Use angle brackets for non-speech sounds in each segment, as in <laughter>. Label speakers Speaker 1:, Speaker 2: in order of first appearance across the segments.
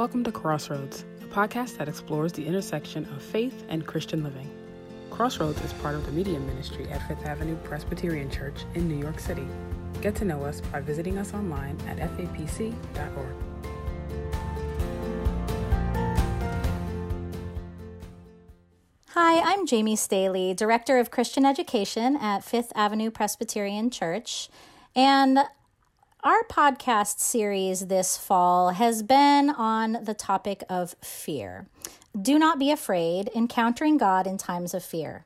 Speaker 1: Welcome to Crossroads, a podcast that explores the intersection of faith and Christian living. Crossroads is part of the media ministry at Fifth Avenue Presbyterian Church in New York City. Get to know us by visiting us online at fapc.org.
Speaker 2: Hi, I'm Jamie Staley, Director of Christian Education at Fifth Avenue Presbyterian Church. And our podcast series this fall has been on the topic of fear. Do not be afraid, encountering God in times of fear.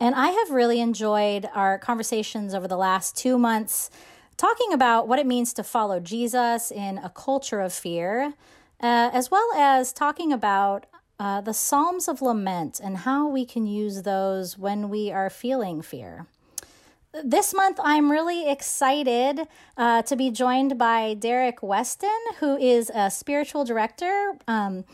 Speaker 2: And I have really enjoyed our conversations over the last two months talking about what it means to follow Jesus in a culture of fear, uh, as well as talking about uh, the Psalms of Lament and how we can use those when we are feeling fear this month, I'm really excited uh, to be joined by Derek Weston, who is a spiritual director. Um,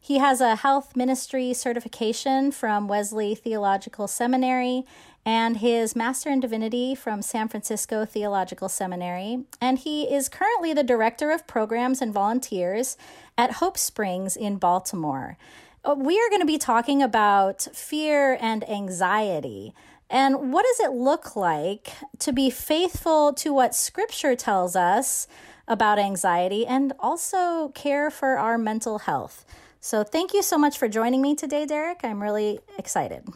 Speaker 2: he has a health ministry certification from Wesley Theological Seminary and his Master in Divinity from San Francisco Theological Seminary. And he is currently the Director of Programs and Volunteers at Hope Springs in Baltimore. Uh, we are going to be talking about fear and anxiety. And what does it look like to be faithful to what Scripture tells us about anxiety and also care for our mental health? So, thank you so much for joining me today, Derek. I'm really excited.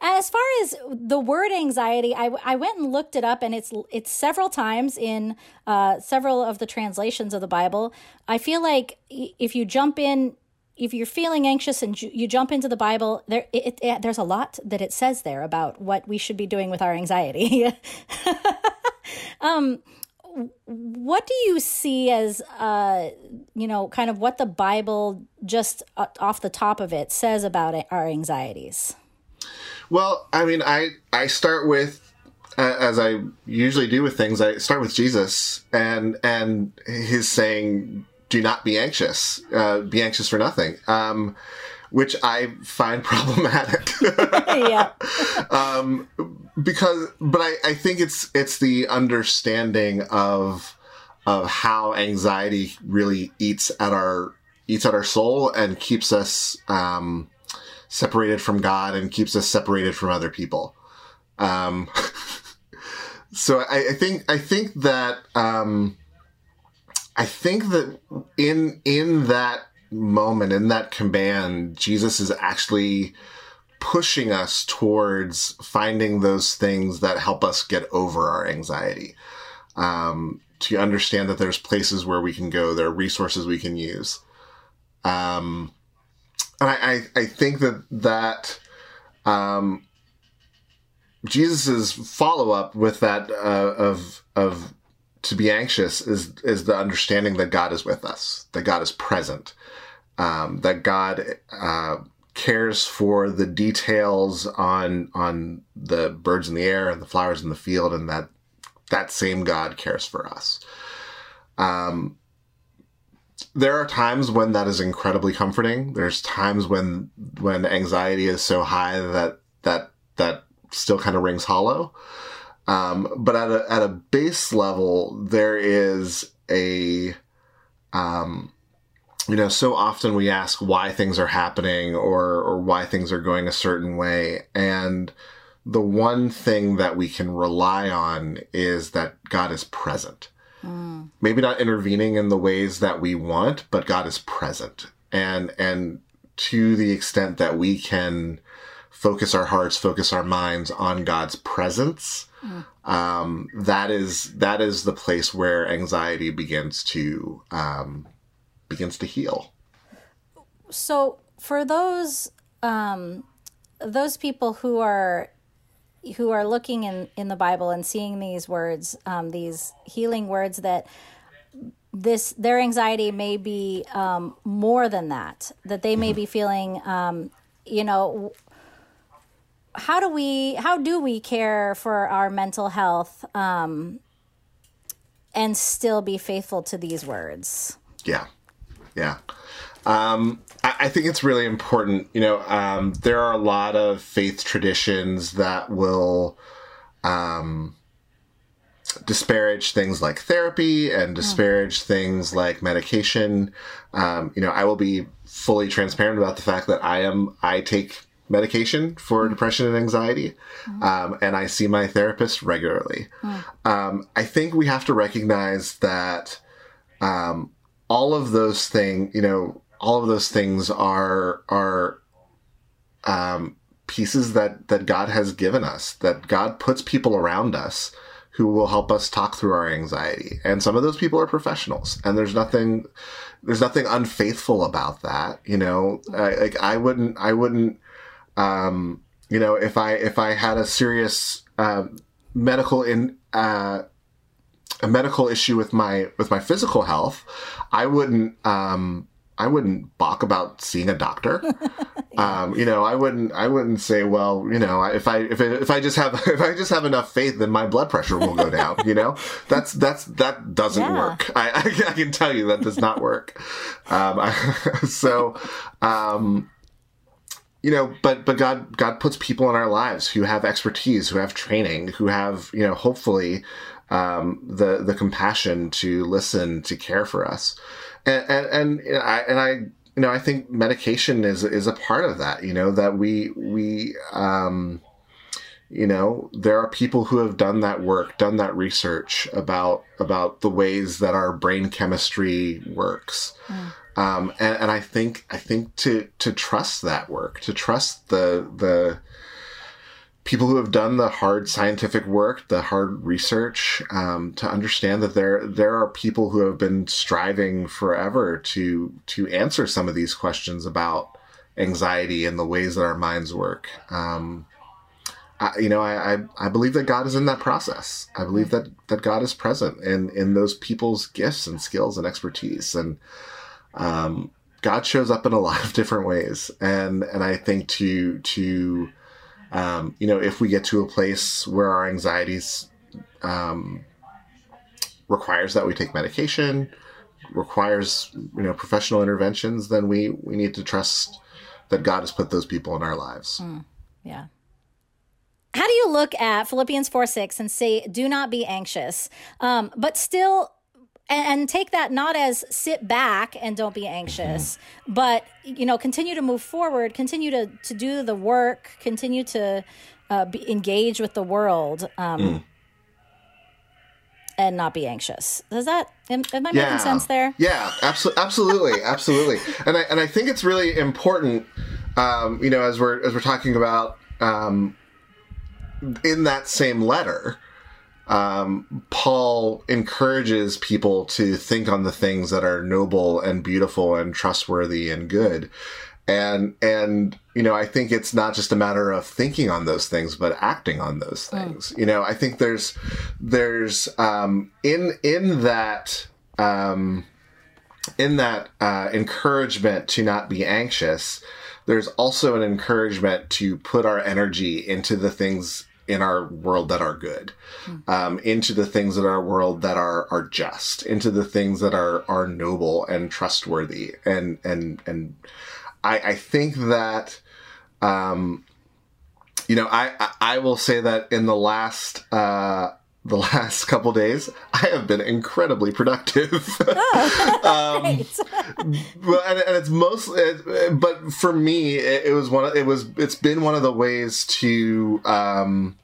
Speaker 2: As far as the word anxiety, I, I went and looked it up, and it's it's several times in uh, several of the translations of the Bible. I feel like if you jump in if you're feeling anxious and you jump into the Bible, there it, it, there's a lot that it says there about what we should be doing with our anxiety. <laughs> um, what do you see as uh, you know, kind of what the Bible just uh, off the top of it says about our anxieties?
Speaker 3: Well, I mean, I I start with as I usually do with things, I start with Jesus and and his saying do not be anxious. Uh, be anxious for nothing. Um, which I find <laughs> problematic. <laughs> yeah. um, because, but I, I think it's it's the understanding of of how anxiety really eats at our eats at our soul and keeps us um, separated from God and keeps us separated from other people. Um, <laughs> so I, I, think I think that um, I think that in in that moment, in that command, Jesus is actually pushing us towards finding those things that help us get over our anxiety. Um, to understand that there's places where we can go, there are resources we can use. Um, and I, I, I think that that um, Jesus's follow up with that uh, of of to be anxious is is the understanding that God is with us, that God is present, um, that God uh, cares for the details on on the birds in the air and the flowers in the field, and that that same God cares for us. Um, there are times when that is incredibly comforting. There's times when when anxiety is so high that that that still kind of rings hollow. Um, but at a, at a base level, there is a, um, you know, so often we ask why things are happening or, or why things are going a certain way. And the one thing that we can rely on is that God is present. Mm. Maybe not intervening in the ways that we want, but God is present. And, and to the extent that we can focus our hearts, focus our minds on God's presence, Mm. Um, that is that is the place where anxiety begins to um, begins to heal.
Speaker 2: So for those um, those people who are who are looking in in the Bible and seeing these words, um, these healing words that this their anxiety may be um, more than that that they may be feeling um, you know how do we how do we care for our mental health um, and still be faithful to these words?
Speaker 3: Yeah, yeah. Um, I, I, think it's really important. You know, um, there are a lot of faith traditions that will um, disparage things like therapy and disparage things like medication. Um, you know, I will be fully transparent about the fact that I am I take medication for depression and anxiety, um, and I see my therapist regularly. Um, I think we have to recognize that um, all of those things, you know, all of those things are are um, pieces that that God has given us. That God puts people around us who will help us talk through our anxiety, and some of those people are professionals. And there's nothing there's nothing unfaithful about that. You know, I, like I wouldn't I wouldn't um, you know if I if I had a serious um, medical in uh, a medical issue with my with my physical health, I wouldn't um, I wouldn't balk about seeing a doctor. <laughs> um, you know, I wouldn't I wouldn't say, well, you know, if I if it, if I just have <laughs> if I just have enough faith, then my blood pressure will go down. You know, that's that's that doesn't
Speaker 2: Yeah.
Speaker 3: work. I, I <laughs> I can tell you that does not work. Um, so. Um, you know but but god god puts people in our lives who have expertise who have training who have you know hopefully um the the compassion to listen to care for us. And and, and i and i you know i think medication is is a part of that you know that we we um you know there are people who have done that work done that research about about the ways that our brain chemistry works um, and, and I think I think to to trust that work, to trust the the people who have done the hard scientific work, the hard research, um, to understand that there there are people who have been striving forever to to answer some of these questions about anxiety and the ways that our minds work. Um, I, you know, I, I I believe that God is in that process. I believe that that God is present in in those people's gifts and skills and expertise and um, God shows up in a <laughs> lot of different ways, and and I think to to um, you know if we get to a place where our anxieties um, requires that we take medication, requires you know professional interventions, then we we need to trust that God has put those people in our lives.
Speaker 2: Yeah. How do you look at Philippians 4 6 and say, do not be anxious, um, but still, and, and take that not as sit back and don't be anxious, but, you know, continue to move forward, continue to, to do the work, continue to uh, be, engage with the world. Um, And not be anxious. Does that am, am I making sense there?
Speaker 3: Yeah, absolutely, absolutely, <laughs> absolutely. And I and I think it's really important, um, you know, as we're as we're talking about um, in that same letter, um, Paul encourages people to think on the things that are noble and beautiful and trustworthy and good. And and you know, I think it's not just a matter of thinking on those things, but acting on those things. You know, I think there's there's um, in in that um, in that uh, encouragement to not be anxious, there's also an encouragement to put our energy into the things in our world that are good, um, into the things that our world that are are just, into the things that are are noble and trustworthy, and and and I, I think that. Um, you know, I, I I will say that in the last uh, the last couple days, I have been incredibly productive. <laughs> <laughs> um, well, and, and it's mostly, it, but for me, it, it was one. Of, it was. It's been one of the ways to um,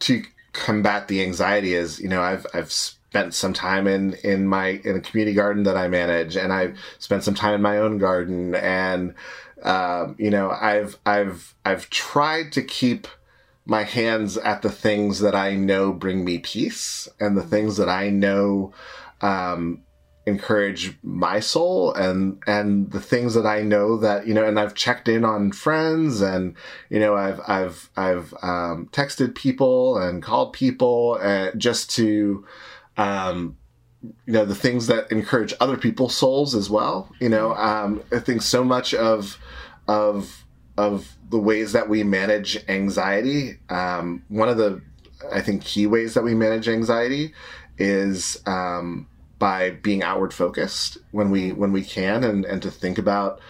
Speaker 3: to combat the anxiety. Is you know, I've I've spent some time in in my in a community garden that I manage, and I've spent some time in my own garden, and um, you know, I've I've I've tried to keep my hands at the things that I know bring me peace and the things that I know um, encourage my soul and and the things that I know that you know and I've checked in on friends and you know I've I've I've um, texted people and called people uh, just to um, you know the things that encourage other people's souls as well you know um, I think so much of of of the ways that we manage anxiety. Um, one of the, I think, key ways that we manage anxiety is um, by being outward focused when we when we can, and and to think about,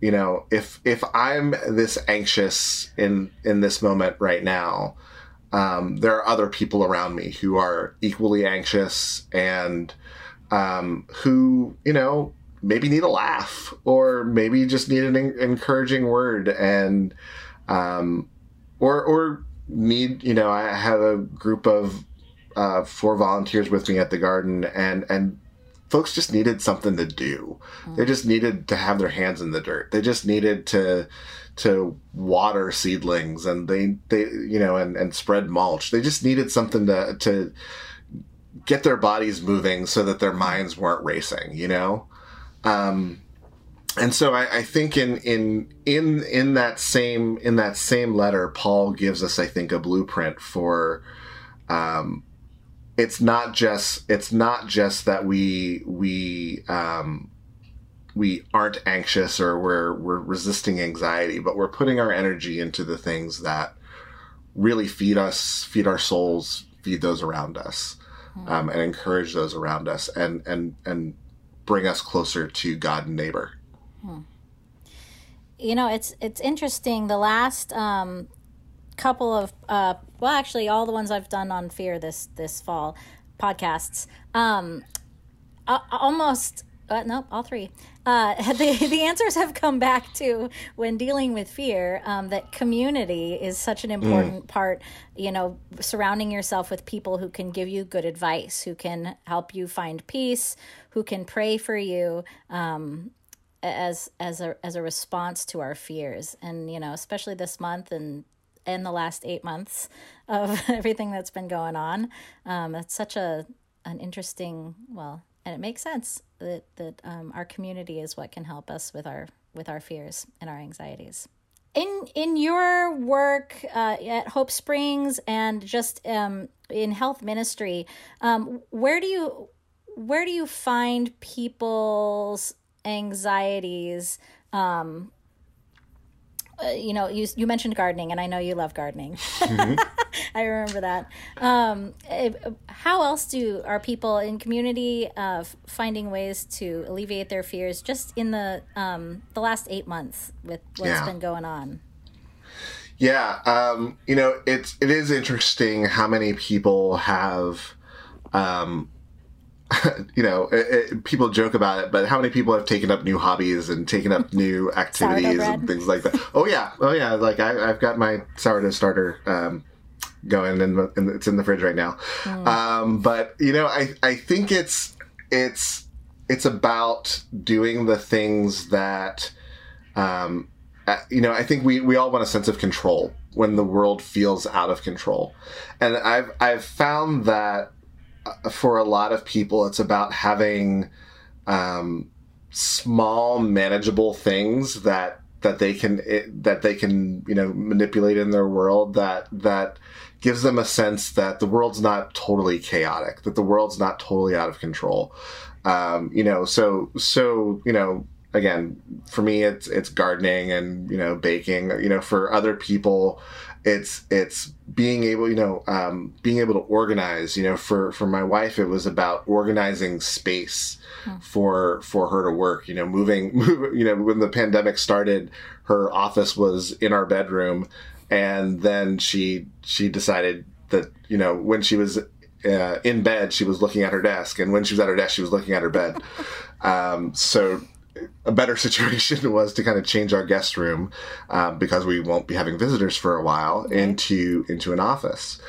Speaker 3: you know, if if I'm this anxious in in this moment right now, um, there are other people around me who are equally anxious and um, who, you know, maybe need a laugh or maybe just need an en- encouraging word and, um, or, or need, you know, I have a group of uh, four volunteers with me at the garden and, and folks just needed something to do. Mm. They just needed to have their hands in the dirt. They just needed to to water seedlings and they they you know and and spread mulch. They just needed something to to get their bodies moving so that their minds weren't racing, you know? Um and so I, I, think in in in in that same in that same letter, Paul gives us, I think, a blueprint for um, it's not just it's not just that we we um, we aren't anxious or we're we're resisting anxiety, but we're putting our energy into the things that really feed us, feed our souls, feed those around us, hmm. um, and encourage those around us, and and and bring us closer to God and neighbor. Hmm.
Speaker 2: You know, it's it's interesting. The last um, couple of uh, well, actually, all the ones I've done on fear this this fall podcasts. Um, almost uh, nope, all three. Uh, <laughs> the the answers have come back to when dealing with fear um, that community is such an mm. important mm. part. You know, surrounding yourself with people who can give you good advice, who can help you find peace, who can pray for you. Um, as as a as a response to our fears and you know especially this month and in the last eight months of <laughs> everything that's been going on. Um, it's such a an interesting well, and it makes sense that that um, our community is what can help us with our with our fears and our anxieties. In in your work uh, at Hope Springs and just um, in health ministry, um, where do you where do you find people's anxieties um, uh, you know, you you mentioned gardening, and I know you love gardening. Mm-hmm. <laughs> I remember that. Um, how else do are people in community uh, finding ways to alleviate their fears? Just in the um, the last eight months with what's yeah. been going on.
Speaker 3: Yeah, um, you know, it's it is interesting how many people have um, <laughs> you know, it, it, people joke about it, but how many people have taken up new hobbies and taken up new <laughs> activities and things like that? Oh yeah, oh yeah. Like I, have got my sourdough starter um, going, and, and, it's in the fridge right now. Mm. Um, but you know, I I think it's it's it's about doing the things that, um, uh, you know, I think we we all want a sense of control when the world feels out of control, and I've I've found that for a lot of people, it's about having um, small, manageable things that that they can it, that they can you know manipulate in their world that that gives them a sense that the world's not totally chaotic, that the world's not totally out of control. Um, you know, so so you know again for me it's it's gardening and you know baking you know for other people it's it's being able you know um, being able to organize you know for for my wife it was about organizing space hmm. for for her to work you know moving <laughs> move, you know when the pandemic started her office was in our bedroom. And then she she decided that you know when she was uh, in bed she was looking at her desk. And when she was at her desk she was looking at her bed. <laughs> Um, so a better <laughs> situation was to kind of change our guest room um, because we won't be having visitors for a while okay. into into an office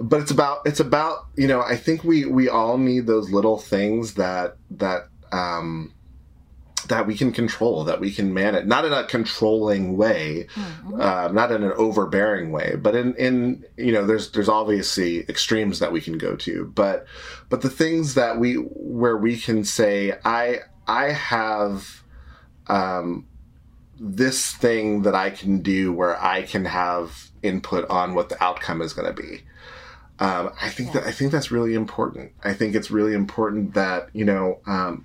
Speaker 3: but it's about it's about you know i think we we all need those little things that that um that we can control that we can manage not in a controlling way mm-hmm. uh, not in an overbearing way but in in you know there's there's obviously extremes that we can go to but but the things that we where we can say i I have um, this thing that I can do where I can have input on what the outcome is going to be. Um, I think yeah. that I think that's really important. I think it's really important that you know um,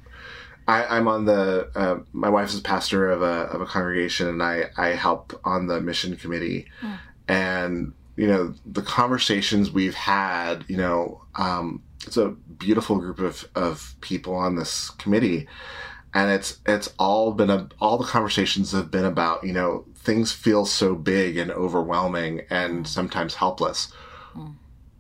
Speaker 3: I, am on the uh, my wife's a pastor of a of a congregation, and I I help on the mission committee, mm. and you know the conversations we've had. You know, um, it's a beautiful group of of people on this committee, and it's it's all been a, all the conversations have been about you know things feel so big and overwhelming and sometimes helpless. Hmm.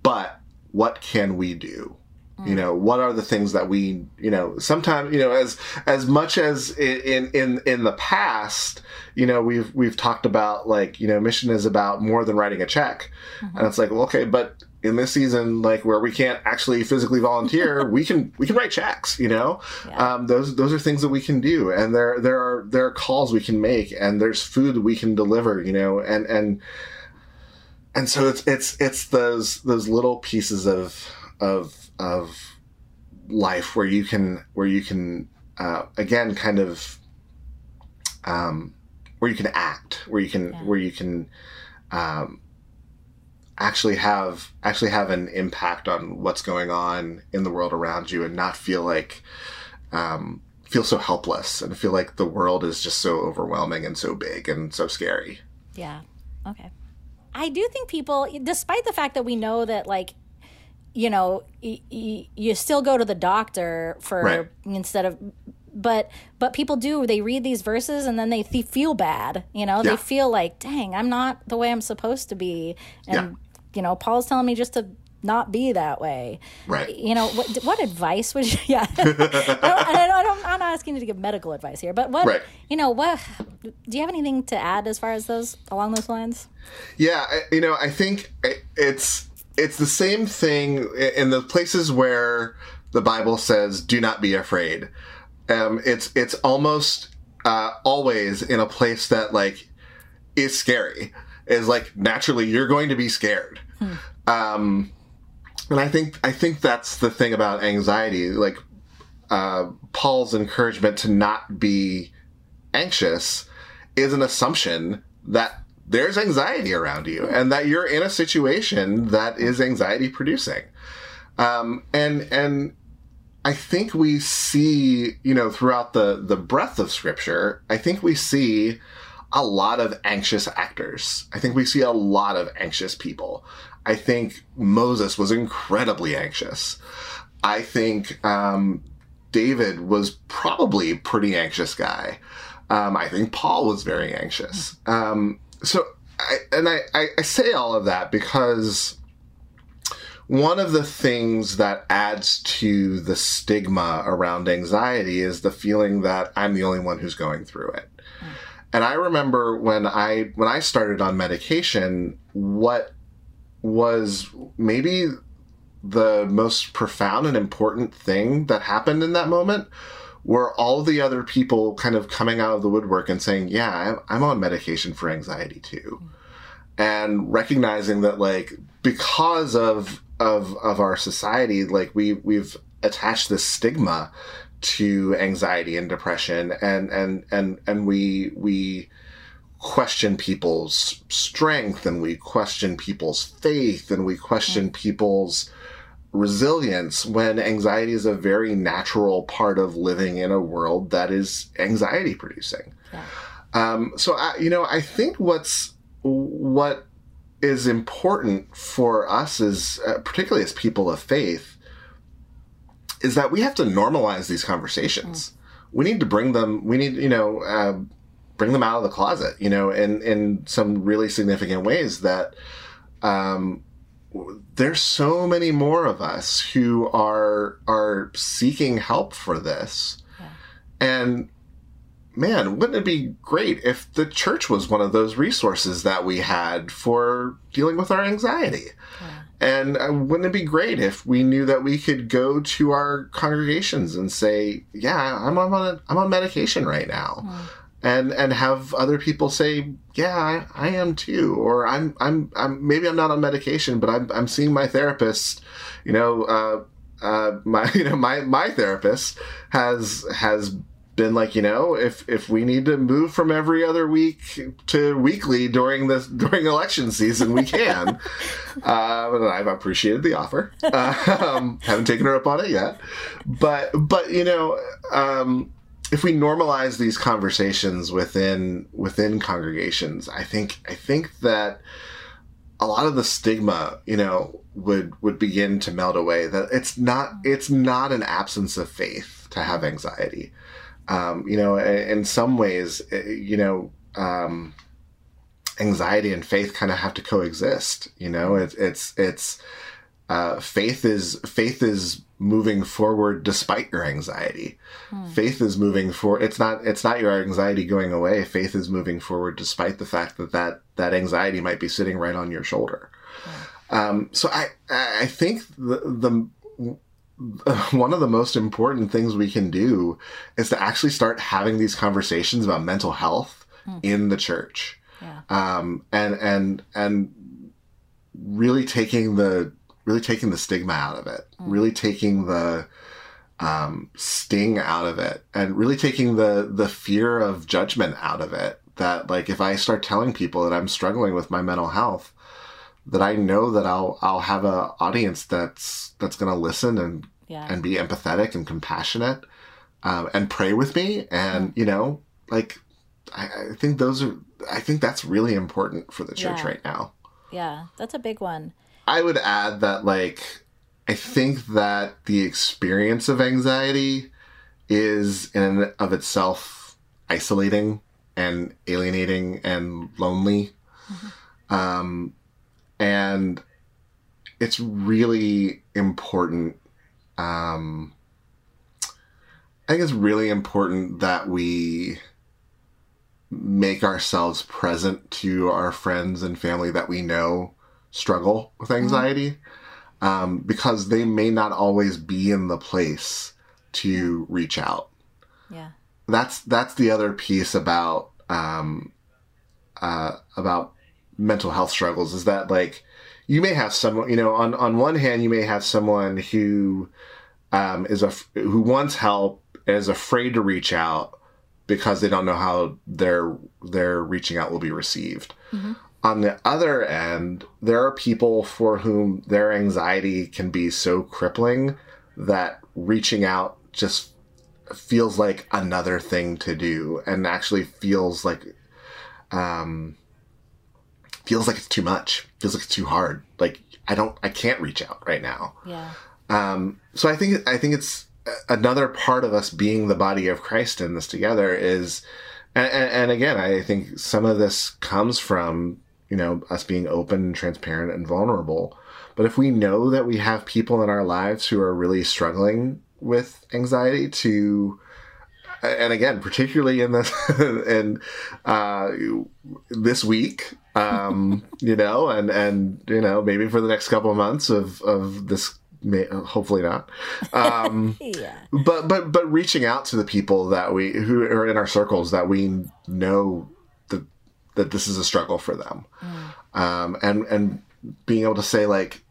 Speaker 3: But what can we do? You know, what are the things that we, you know, sometimes, you know, as as much as in in in the past, you know, we've we've talked about like, you know, mission is about more than writing a check, and it's like, well, okay, but in this season, like where we can't actually physically volunteer, <laughs> we can we can write checks. You know,
Speaker 2: Yeah.
Speaker 3: um, those those are things that we can do, and there there are there are calls we can make, and there's food we can deliver. You know, and and and so it's it's it's those those little pieces of of of life where you can where you can uh, again kind of um, where you can act, where you can
Speaker 2: Yeah.
Speaker 3: where you can um, actually have actually have an impact on what's going on in the world around you, and not feel like um, feel so helpless and feel like the world is just so overwhelming and so big and so scary.
Speaker 2: Yeah. Okay. I do think people, despite the fact that we know that, like, you know, y- y- you still go to the doctor for
Speaker 3: Right.
Speaker 2: instead of, but but people do. They read these verses and then they th- feel bad. You know,
Speaker 3: Yeah.
Speaker 2: they feel like, dang, I'm not the way I'm supposed to be, and
Speaker 3: Yeah.
Speaker 2: you know, Paul's telling me just to not be that way.
Speaker 3: Right.
Speaker 2: You know, what what advice would you? <laughs> Yeah. I don't, I don't, I don't, I'm not asking you to give medical advice here, but what
Speaker 3: Right.
Speaker 2: you know, what do you have anything to add as far as those along those lines?
Speaker 3: Yeah, I, you know, I think i- it's it's the same thing in the places where the Bible says, "Do not be afraid." Um, it's it's almost uh, always in a place that like is scary. Is like naturally you're going to be scared. Um, and I think I think that's the thing about anxiety. Like uh, Paul's encouragement to not be anxious is an assumption that there's anxiety around you and that you're in a situation that is anxiety producing. Um, and and I think we see, you know, throughout the the breadth of scripture, I think we see a lot of anxious actors. I think we see a lot of anxious people. I think Moses was incredibly anxious. I think um, David was probably a pretty anxious guy. Um, I think Paul was very anxious. Um, so, I, and I, I, I say all of that because one of the things that adds to the stigma around anxiety is the feeling that I'm the only one who's going through it. Hmm. And I remember when I when I started on medication, what was maybe the most profound and important thing that happened in that moment were all the other people kind of coming out of the woodwork and saying, "Yeah, I'm, I'm on medication for anxiety too," and recognizing that like because of of of our society, like we we've attached this stigma to anxiety and depression, and and and and we we question people's strength and we question people's faith and we question people's resilience when anxiety is a very natural part of living in a world that is anxiety producing.
Speaker 2: Yeah.
Speaker 3: Um, so I, you know, I think what's what is important for us is uh, particularly as people of faith is that we have to normalize these conversations. We need to bring them. We need, you know, uh, bring them out of the closet. You know, in in some really significant ways that. Um, there's so many more of us who are are seeking help for this. And man wouldn't it be great if the church was one of those resources that we had for dealing with our anxiety? And uh, wouldn't it be great if we knew that we could go to our congregations and say yeah i'm on i'm on medication right now and and have other people say, "Yeah, I, I am too," or "I'm I'm I'm maybe I'm not on medication, but I'm I'm seeing my therapist." You know, uh, uh, my <laughs> you know my my therapist has has been like, you know, if if we need to move from every other week to weekly during this <laughs> during election season, we can. <laughs> uh, and I've appreciated the offer. um, haven't taken her up on it yet, but but you know. Um, if we normalize these conversations within within congregations, I think I think that a lot of the stigma, you know, would would begin to melt away. That it's not it's not an absence of faith to have anxiety. Um, you know, in some ways, you know, um, anxiety and faith kind of have to coexist. You know, it's it's it's uh, faith is faith is moving forward despite your anxiety. Hmm. Faith is moving for it's not it's not your anxiety going away. Faith is moving forward despite the fact that that, that anxiety might be sitting right on your shoulder. Hmm. Um, so I I think the the <laughs> one of the most important things we can do is to actually start having these conversations about mental health hmm. in the church.
Speaker 2: Yeah.
Speaker 3: Um, and and and really taking the really taking the stigma out of it, mm. really taking the um, sting out of it, and really taking the the fear of judgment out of it. That like if I start telling people that I'm struggling with my mental health, that I know that I'll I'll have an audience that's that's going to listen and
Speaker 2: yeah.
Speaker 3: and be empathetic and compassionate, um, and pray with me, and mm. you know like I, I, think those are I think that's really important for the church
Speaker 2: yeah.
Speaker 3: right now.
Speaker 2: Yeah, that's a big one.
Speaker 3: I would add that, like, I think that the experience of anxiety is in and of itself isolating and alienating and lonely. Mm-hmm. Um, and it's really important. Um, I think it's really important that we make ourselves present to our friends and family that we know struggle with mm-hmm. anxiety mm-hmm. um, because they may not always be in the place to reach out.
Speaker 2: Yeah,
Speaker 3: that's that's the other piece about um, uh, about mental health struggles is that like you may have someone you know on on one hand you may have someone who um, is a who wants help and is afraid to reach out because they don't know how their their reaching out will be received. Mm-hmm. On the other end, there are people for whom their anxiety can be so crippling that reaching out just feels like another thing to do and actually feels like um feels like it's too much feels like it's too hard. Like i don't i can't reach out right now.
Speaker 2: Yeah.
Speaker 3: Um so i think i think it's another part of us being the body of christ in this together is and, and, again i think some of this comes from you know, us being open and transparent and vulnerable. But if we know that we have people in our lives who are really struggling with anxiety to and again, particularly in this <laughs> and uh, this week, um, <laughs> you know, and and you know, maybe for the next couple of months of of this, may, hopefully not. Um, <laughs>
Speaker 2: yeah.
Speaker 3: But but but reaching out to the people that we who are in our circles that we know that this is a struggle for them, mm. um, and and being able to say like,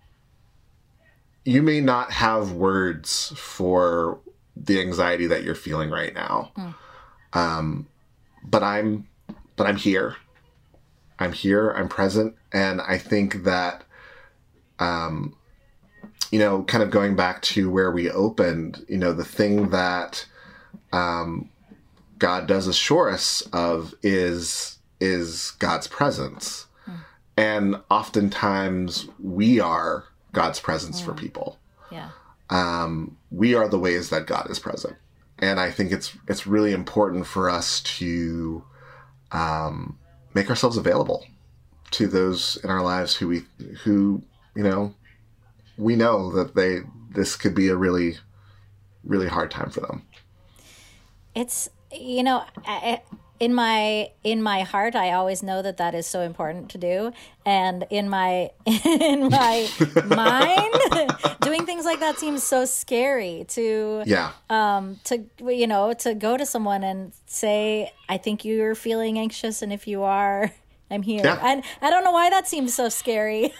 Speaker 3: you may not have words for the anxiety that you're feeling right now, mm. um, but I'm but I'm here. I'm here. I'm present, and I think that, um, you know, kind of going back to where we opened, you know, the thing that um, God does assure us of is is God's presence. And oftentimes we are God's presence for people.
Speaker 2: Yeah.
Speaker 3: Um, we are the ways that God is present. And I think it's it's really important for us to um, make ourselves available to those in our lives who we who you know we know that they this could be a really really hard time for them.
Speaker 2: It's you know I, in my in my heart i always know that that is so important to do. And in my <laughs> in my <laughs> mind <laughs> doing things like that seems so scary to
Speaker 3: yeah.
Speaker 2: um to you know to go to someone and say i think you're feeling anxious and if you are i'm here. Yeah. and i don't know why that seems so scary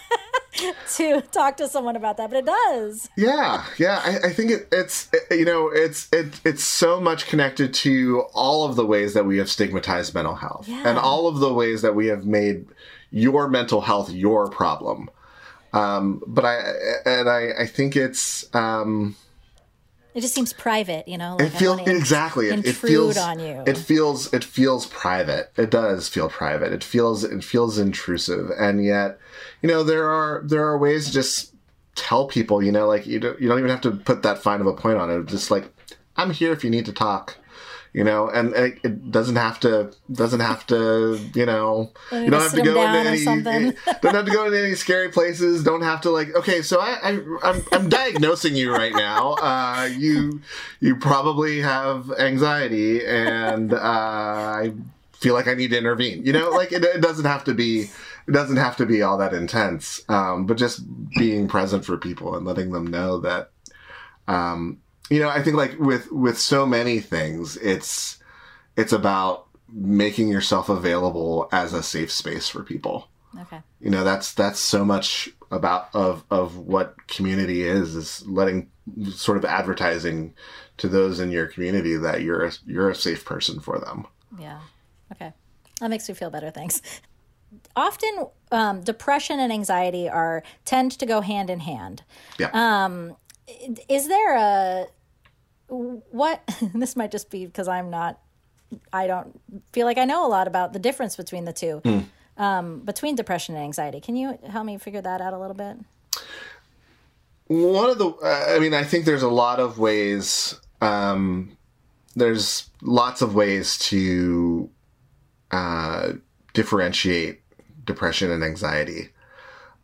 Speaker 2: <laughs> to talk to someone about that, but it does.
Speaker 3: Yeah, yeah. I, I think it, it's it, you know it's it, it's so much connected to all of the ways that we have stigmatized mental health
Speaker 2: yeah.
Speaker 3: and all of the ways that we have made your mental health your problem. Um, but I and I, I think it's um,
Speaker 2: it just seems private, you know. Like
Speaker 3: it feels exactly.
Speaker 2: It,
Speaker 3: it, feels
Speaker 2: on you.
Speaker 3: It feels it feels private. It does feel private. It feels it feels intrusive, and yet, you know, there are there are ways to just tell people, you know, like you don't you don't even have to put that fine of a point on it. Just like I'm here if you need to talk. You know, and, and it doesn't have to doesn't have to, you know, you don't have to go into any don't have to go into any scary places. Don't have to like. Okay, so I, I I'm I'm diagnosing you right now. Uh, you you probably have anxiety, and uh, I feel like I need to intervene. You know, like it, it doesn't have to be. It doesn't have to be all that intense, um, but just being present for people and letting them know that um, you know, I think like with with so many things, it's it's about making yourself available as a safe space for people.
Speaker 2: Okay.
Speaker 3: You know, that's that's so much about of of what community is is letting sort of advertising to those in your community that you're a, you're a safe person for them.
Speaker 2: Yeah. Okay. That makes me feel better. Thanks. Often, um, depression and anxiety are tend to go hand in hand.
Speaker 3: Yeah.
Speaker 2: Is there a what? <laughs> This might just be because I'm not. I don't feel like I know a lot about the difference between the two, um, between depression and anxiety. Can you help me figure that out a little bit?
Speaker 3: one of the uh, i mean i think there's a lot of ways um there's lots of ways to uh differentiate depression and anxiety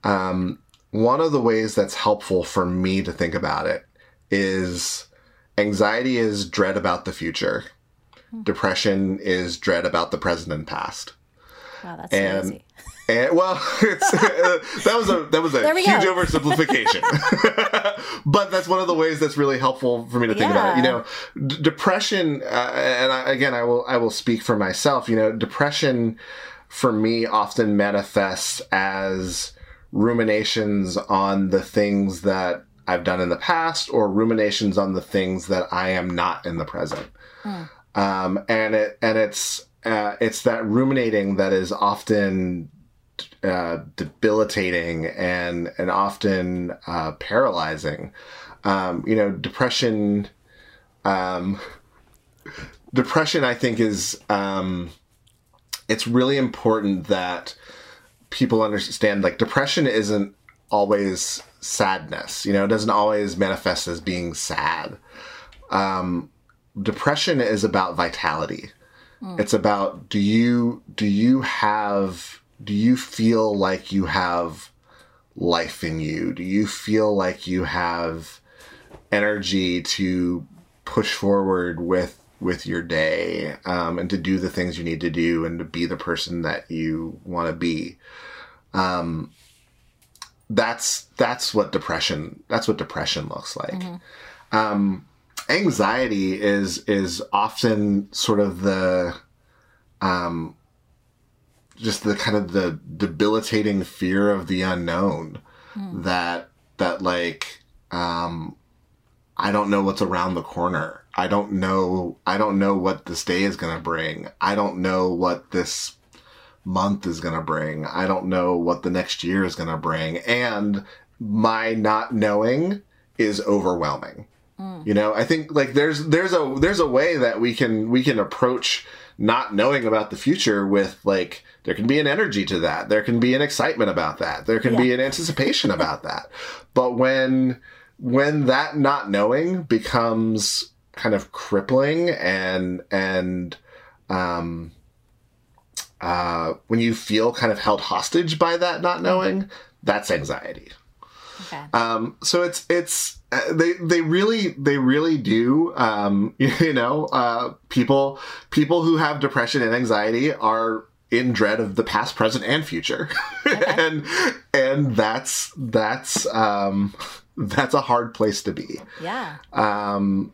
Speaker 3: um one of the ways that's helpful for me to think about it is anxiety is dread about the future depression is dread about the present and past
Speaker 2: Wow, that's so
Speaker 3: and
Speaker 2: easy. <laughs>
Speaker 3: and well, it's, <laughs> that was a that was a huge
Speaker 2: go.
Speaker 3: oversimplification. <laughs> but that's one of the ways that's really helpful for me to think about it. You know, d- depression, uh, and I, again, I will I will speak for myself. You know, depression for me often manifests as ruminations on the things that I've done in the past, or ruminations on the things that I am not in the present um, and it and it's uh, it's that ruminating that is often uh, debilitating and and often uh, paralyzing. Um, you know, depression. Um, depression, I think, is um, it's really important that people understand. Like, depression isn't always sadness. You know, it doesn't always manifest as being sad um, depression is about vitality. Hmm. It's about do you do you have do you feel like you have life in you? Do you feel like you have energy to push forward with with your day um, and to do the things you need to do and to be the person that you want to be? Um, that's that's what depression that's what depression looks like anxiety is is often sort of the um just the kind of the debilitating fear of the unknown that that like um I don't know what's around the corner. I don't know I don't know what this day is going to bring. I don't know what this month is going to bring. I don't know what the next year is going to bring and my not knowing is overwhelming. Mm. You know, I think like there's there's a there's a way that we can we can approach not knowing about the future with like there can be an energy to that. There can be an excitement about that. There can be an anticipation about that. But when when that not knowing becomes kind of crippling and and um uh when you feel kind of held hostage by that not knowing, that's anxiety.
Speaker 2: Okay.
Speaker 3: Um, so it's it's uh, they they really they really do um, <laughs> you know uh, people people who have depression and anxiety are in dread of the past, present, and future, <laughs> and and that's that's um, <laughs> that's a hard place to be.
Speaker 2: yeah.
Speaker 3: Um,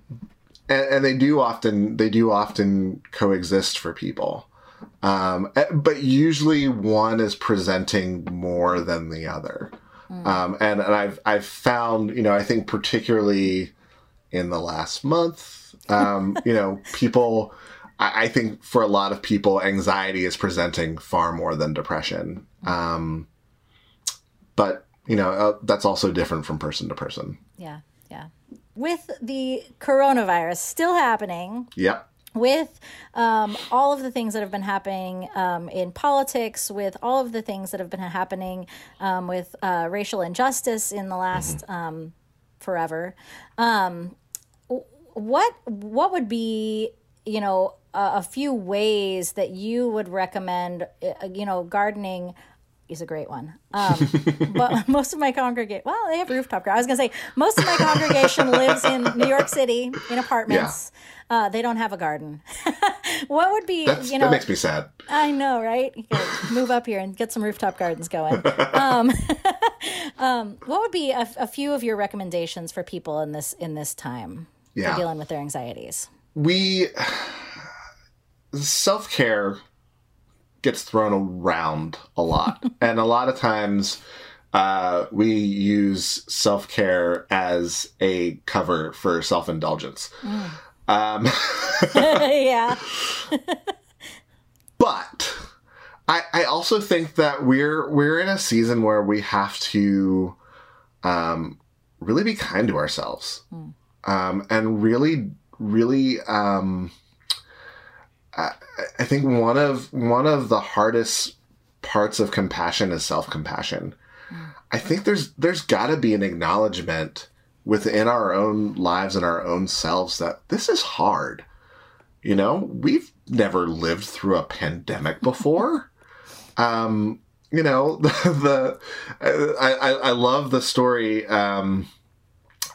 Speaker 3: and, and they do often they do often coexist for people. Um, eh, but usually one is presenting more than the other. Um, and, and I've, I've found, you know, I think particularly in the last month, um, <laughs> you know, people, I, I think for a lot of people, anxiety is presenting far more than depression. Um, but, you know, uh, that's also different from person to person.
Speaker 2: Yeah. Yeah. With the coronavirus still happening,
Speaker 3: Yep.
Speaker 2: with um, all of the things that have been happening um, in politics, with all of the things that have been happening um, with uh, racial injustice in the last um, forever, um, what what would be you know, a, a few ways that you would recommend, uh, you know, gardening is a great one. Um, but <laughs> most of my congregation, well, they have rooftop garden. I was going to say most of my congregation lives in New York City in apartments. Uh, they don't have a garden. <laughs> what would be,
Speaker 3: That's,
Speaker 2: you know,
Speaker 3: that makes me sad.
Speaker 2: I know, right? Move up here and get some rooftop gardens going. <laughs> Um, um, what would be a, a few of your recommendations for people in this in this time
Speaker 3: Yeah.
Speaker 2: for dealing with their anxieties?
Speaker 3: we <sighs> self care gets thrown around a lot, <laughs> and a lot of times uh, we use self care as a cover for self indulgence. Um, <laughs>
Speaker 2: yeah, <laughs>
Speaker 3: but I, I also think that we're we're in a season where we have to um, really be kind to ourselves. Um, and really really um, I, think one of one of the hardest parts of compassion is self compassion. I think there's there's got to be an acknowledgement within our own lives and our own selves that this is hard. You know, we've never lived through a pandemic <laughs> before. um, you know, <laughs> the, the I, I I love the story. Um,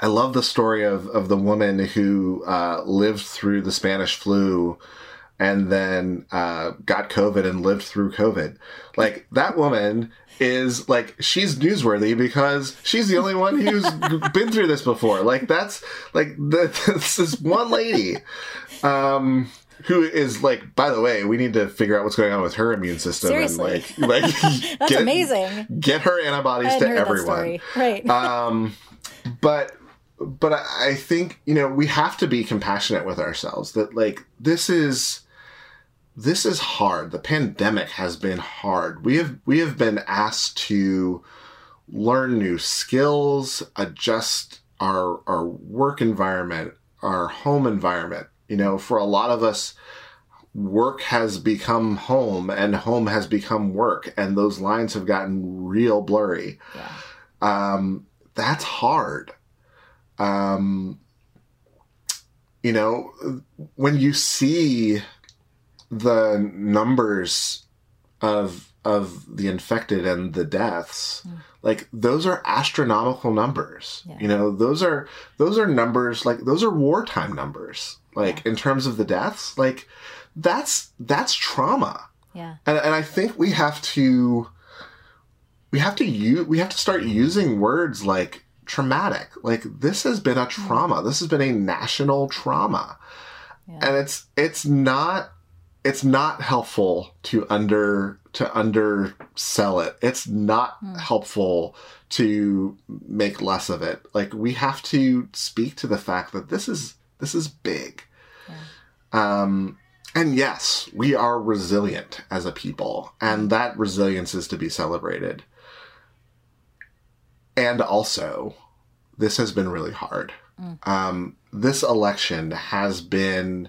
Speaker 3: I love the story of of the woman who uh, lived through the Spanish flu and then uh, got COVID and lived through COVID. Like that woman is like she's newsworthy because she's the only one who's <laughs> been through this before. Like that's like <laughs> the, this is one lady um, who is like. By the way, we need to figure out what's going on with her immune system
Speaker 2: Seriously.
Speaker 3: and like like <laughs>
Speaker 2: that's
Speaker 3: get,
Speaker 2: amazing.
Speaker 3: Get her antibodies to everyone.
Speaker 2: Right.
Speaker 3: um, but but I think you know we have to be compassionate with ourselves. That like this is this is hard. The pandemic has been hard. We have we have been asked to learn new skills, adjust our our work environment, our home environment. You know, for a lot of us, work has become home and home has become work, and those lines have gotten real blurry.
Speaker 2: yeah.
Speaker 3: Um, that's hard. Um, you know, when you see the numbers of of the infected and the deaths, hmm. like those are astronomical numbers.
Speaker 2: Yeah.
Speaker 3: You know, those are those are numbers like those are wartime numbers. Like in terms of the deaths, like that's that's trauma
Speaker 2: Yeah.
Speaker 3: and, and I think we have to we have to use we have to start using words like traumatic. Like this has been a hmm. trauma. This has been a national trauma.
Speaker 2: Yeah.
Speaker 3: And it's it's not it's not helpful to under to undersell it. It's not helpful to make less of it. Like we have to speak to the fact that this is this is big. Um and yes, we are resilient as a people, and that resilience is to be celebrated. And also, this has been really hard. Um, this election has been,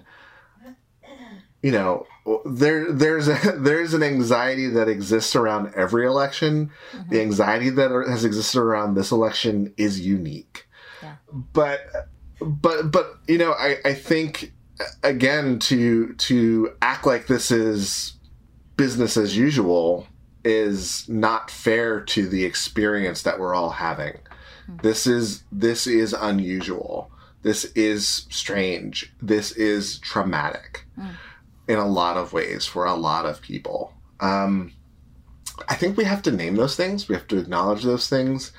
Speaker 3: you know, there there's a, <laughs> there's an anxiety that exists around every election. The mm-hmm. anxiety that has existed around this election is unique.
Speaker 2: Yeah.
Speaker 3: But but but you know, I I think again to to act like this is business as usual is not fair to the experience that we're all having. Hmm. This is this is unusual. This is strange. This is traumatic hmm. In a lot of ways for a lot of people. Um, I think we have to name those things. We have to acknowledge those things.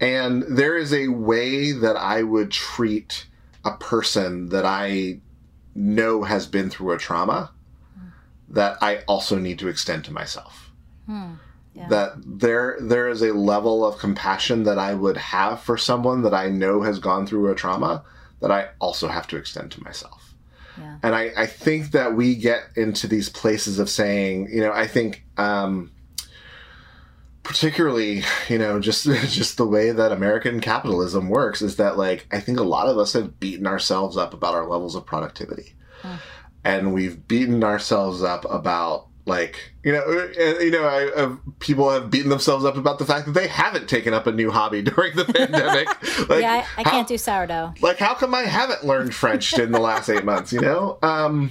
Speaker 3: And there is a way that I would treat a person that I know has been through a trauma that I also need to extend to myself.
Speaker 2: Yeah.
Speaker 3: That there there is a level of compassion that I would have for someone that I know has gone through a trauma that I also have to extend to myself.
Speaker 2: Yeah.
Speaker 3: And I, I think that we get into these places of saying, you know, I think um, particularly, you know, just <laughs> just the way that American capitalism works is that like I think a lot of us have beaten ourselves up about our levels of productivity. And we've beaten ourselves up about like you know uh, you know I, uh, people have beaten themselves up about the fact that they haven't taken up a new hobby <laughs> during the pandemic. <laughs>
Speaker 2: Like, yeah i, I how, can't do sourdough.
Speaker 3: like how come i haven't learned french in the last eight months you know? Um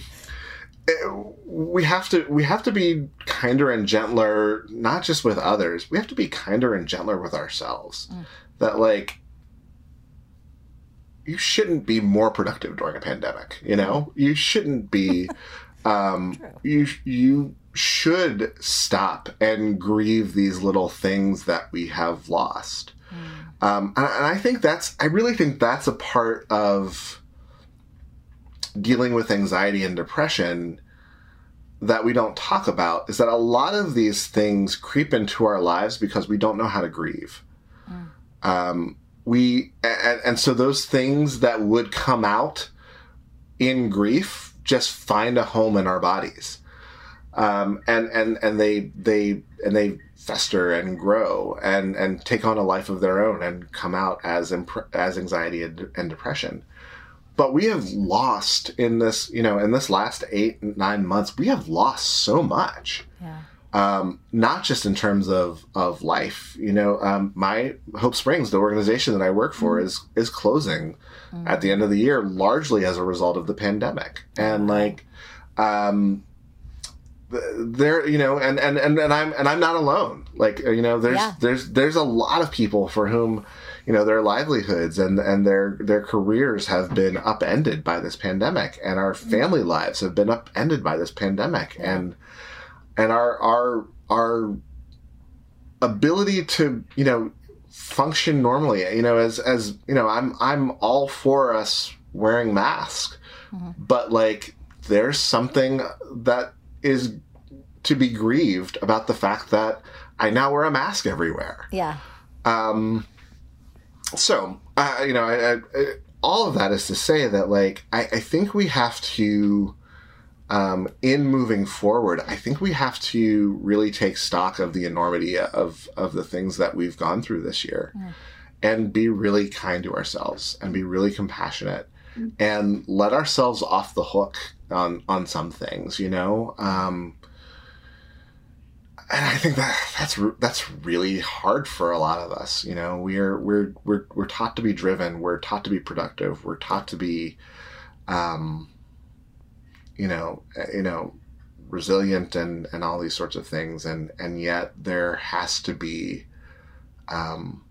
Speaker 3: we have to we have to be kinder and gentler not just with others. We have to be kinder and gentler with ourselves. Mm. that like you shouldn't be more productive during a pandemic you know? You shouldn't be <laughs> um True. you you should stop and grieve these little things that we have lost mm. um and, and i think that's i really think that's a part of dealing with anxiety and depression that we don't talk about is that a lot of these things creep into our lives because we don't know how to grieve. Mm. Um, we and, and so those things that would come out in grief just find a home in our bodies, um, and and and they they and they fester and grow and and take on a life of their own and come out as imp- as anxiety and, and depression. But we have lost in this you know in this last eight nine months we have lost so much. Yeah. um, not just in terms of of life you know um, my hope springs the organization that i work for mm is is closing mm at the end of the year largely as a result of the pandemic. And like um there you know and, and and and i'm and i'm not alone like you know there's yeah. there's there's a lot of people for whom you know their livelihoods and and their their careers have been upended by this pandemic and our family lives have been upended by this pandemic yeah. and and our our our ability to you know function normally you know as as you know i'm i'm all for us wearing masks mm-hmm. but like there's something that is to be grieved about the fact that i now wear a mask everywhere
Speaker 2: yeah
Speaker 3: um so uh, you know, I, I, all of that is to say that like I, I think we have to. Um, in moving forward, I think we have to really take stock of the enormity of of the things that we've gone through this year, mm. and be really kind to ourselves and be really compassionate. And let ourselves off the hook on on some things. You know, um, and I think that that's that's really hard for a lot of us. You know, we're we're we're we're taught to be driven. We're taught to be productive. We're taught to be, um, you know, eh, you know, resilient and and all these sorts of things. And and yet there has to be, um,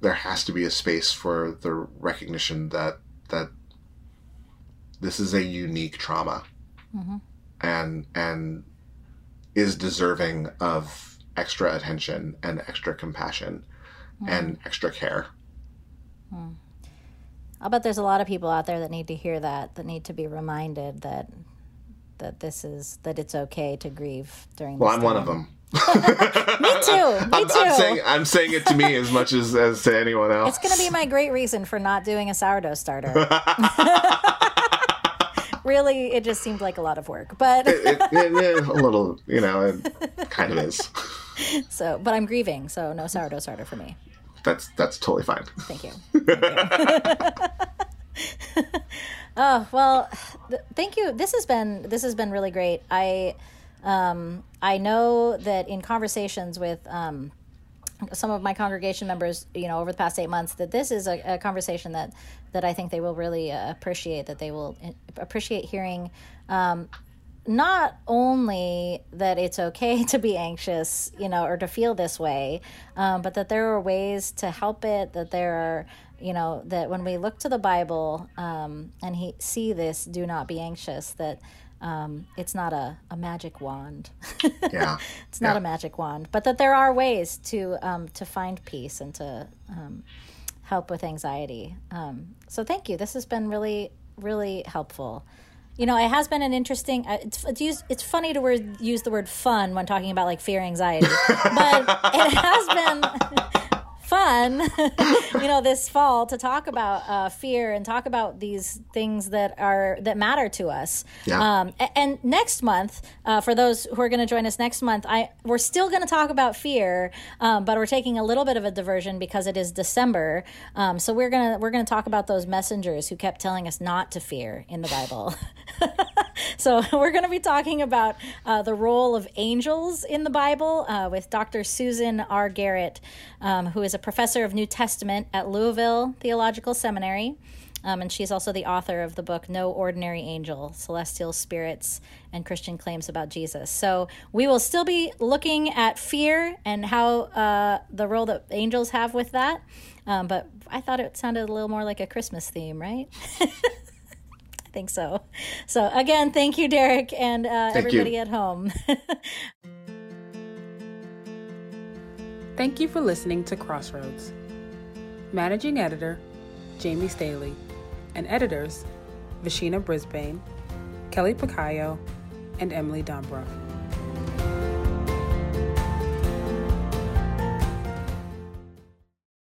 Speaker 3: there has to be a space for the recognition that that this is a unique trauma, mm-hmm. and and is deserving of extra attention and extra compassion mm. and extra care.
Speaker 2: Mm. I'll bet there's a lot of people out there that need to hear that, that need to be reminded that that this is that it's okay to grieve during.
Speaker 3: Well, I'm time. one of them.
Speaker 2: Me too. Me
Speaker 3: I'm,
Speaker 2: too.
Speaker 3: I'm saying, I'm saying it to me as much as, as to anyone else.
Speaker 2: It's going to be my great reason for not doing a sourdough starter <laughs> really, it just seemed like a lot of work. But it, it,
Speaker 3: it, a little, you know, it kind of is. <laughs>
Speaker 2: So, but I'm grieving, so no sourdough starter for me.
Speaker 3: That's that's totally fine.
Speaker 2: Thank you. Thank you. <laughs> oh well, th- thank you. This has been this has been really great. I um, I know that in conversations with um, some of my congregation members, you know, over the past eight months, that this is a, a conversation that that I think they will really uh, appreciate. That they will uh, appreciate hearing. Um, not only that it's okay <laughs> to be anxious, you know, or to feel this way, um, but that there are ways to help it. That there are, you know, that when we look to the Bible um, and he see this, do not be anxious. That um, it's not a, a magic wand. <laughs>
Speaker 3: yeah,
Speaker 2: it's not yeah. a magic wand, but that there are ways to um, to find peace and to um, help with anxiety. Um, so thank you. This has been really really helpful. You know, it has been an interesting. Uh, it's it's, used, it's funny to word, use the word fun when talking about like fear, anxiety, but it has been <laughs> fun, <laughs> <laughs> you know, this fall to talk about uh, fear and talk about these things that are that matter to us.
Speaker 3: Yeah.
Speaker 2: Um, a- and next month, uh, for those who are going to join us next month, I we're still going to talk about fear, um, but we're taking a little bit of a diversion because it is December. Um, so we're gonna we're gonna talk about those messengers who kept telling us not to fear in the Bible. <laughs> so we're going to be talking about uh, the role of angels in the Bible uh, with Dr. Susan R. Garrett, um, who is a professor of New Testament at Louisville Theological Seminary. Um, and she's also the author of the book No Ordinary Angel Celestial Spirits and Christian Claims About Jesus. So we will still be looking at fear and how uh, the role that angels have with that. Um, but I thought it sounded a little more like a Christmas theme, right? <laughs> I think so. So again, thank you, Derek, and uh,
Speaker 3: Thank
Speaker 2: everybody
Speaker 3: you.
Speaker 2: at home. <laughs>
Speaker 1: Thank you for listening to Crossroads. Managing editor, Jamie Staley, and editors, Vashina Brisbane, Kelly Picayo, and Emily Dombrow.